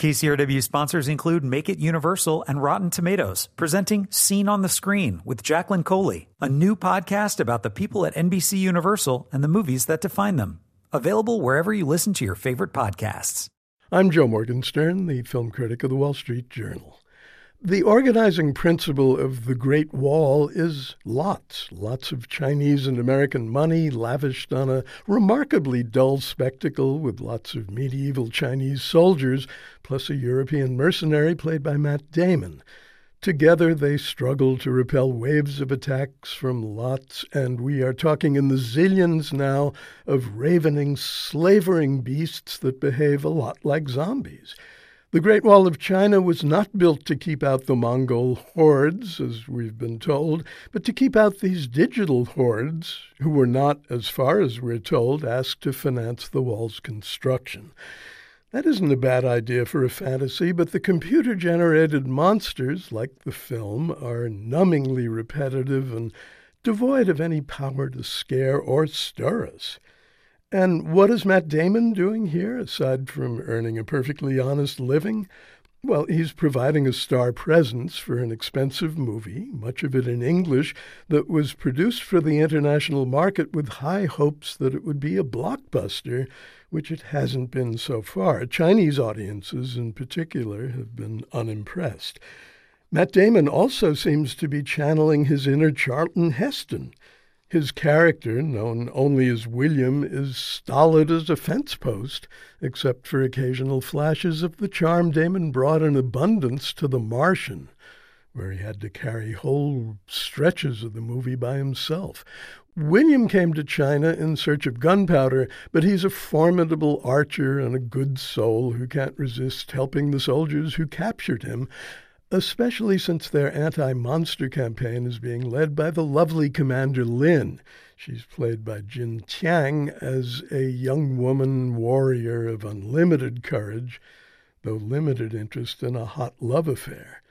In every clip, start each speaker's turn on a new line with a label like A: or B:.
A: KCRW sponsors include Make It Universal and Rotten Tomatoes, presenting Scene on the Screen with Jacqueline Coley, a new podcast about the people at NBC Universal and the movies that define them. Available wherever you listen to your favorite podcasts.
B: I'm Joe Morgenstern, the film critic of the Wall Street Journal. The organizing principle of the Great Wall is lots, lots of Chinese and American money lavished on a remarkably dull spectacle with lots of medieval Chinese soldiers, plus a European mercenary played by Matt Damon. Together they struggle to repel waves of attacks from lots, and we are talking in the zillions now of ravening, slavering beasts that behave a lot like zombies. The Great Wall of China was not built to keep out the Mongol hordes, as we've been told, but to keep out these digital hordes, who were not, as far as we're told, asked to finance the wall's construction. That isn't a bad idea for a fantasy, but the computer generated monsters, like the film, are numbingly repetitive and devoid of any power to scare or stir us. And what is Matt Damon doing here, aside from earning a perfectly honest living? Well, he's providing a star presence for an expensive movie, much of it in English, that was produced for the international market with high hopes that it would be a blockbuster, which it hasn't been so far. Chinese audiences, in particular, have been unimpressed. Matt Damon also seems to be channeling his inner Charlton Heston. His character, known only as William, is stolid as a fence post, except for occasional flashes of the charm Damon brought in abundance to The Martian, where he had to carry whole stretches of the movie by himself. William came to China in search of gunpowder, but he's a formidable archer and a good soul who can't resist helping the soldiers who captured him especially since their anti monster campaign is being led by the lovely Commander Lin. She's played by Jing Tian as a young woman warrior of unlimited courage, though limited interest in a hot love affair.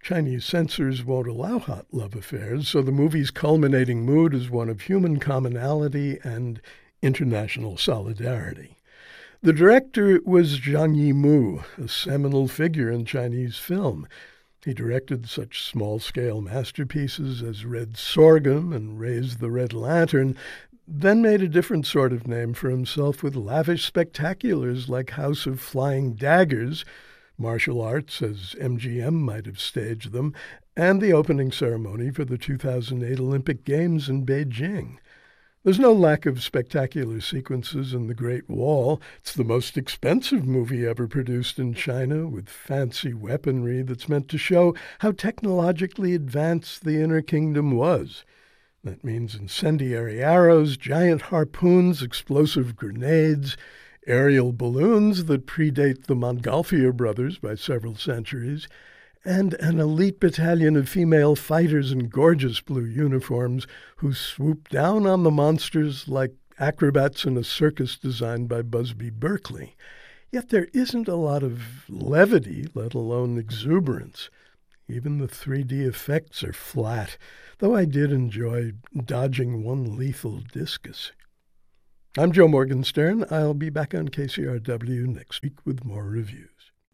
B: Chinese censors won't allow hot love affairs, so the movie's culminating mood is one of human commonality and international solidarity. The director was Zhang Yimou, a seminal figure in Chinese film. He directed such small scale masterpieces as Red Sorghum and Raise the Red Lantern, then made a different sort of name for himself with lavish spectaculars like House of Flying Daggers, martial arts as MGM might have staged them, and the opening ceremony for the 2008 Olympic Games in Beijing. There's no lack of spectacular sequences in The Great Wall. It's the most expensive movie ever produced in China, with fancy weaponry that's meant to show how technologically advanced the Inner Kingdom was. That means incendiary arrows, giant harpoons, explosive grenades, aerial balloons that predate the Montgolfier brothers by several centuries, and an elite battalion of female fighters in gorgeous blue uniforms who swoop down on the monsters like acrobats in a circus designed by Busby Berkeley. Yet there isn't a lot of levity, let alone exuberance. Even the 3D effects are flat, though I did enjoy dodging one lethal discus. I'm Joe Morgenstern. I'll be back on KCRW next week with more reviews.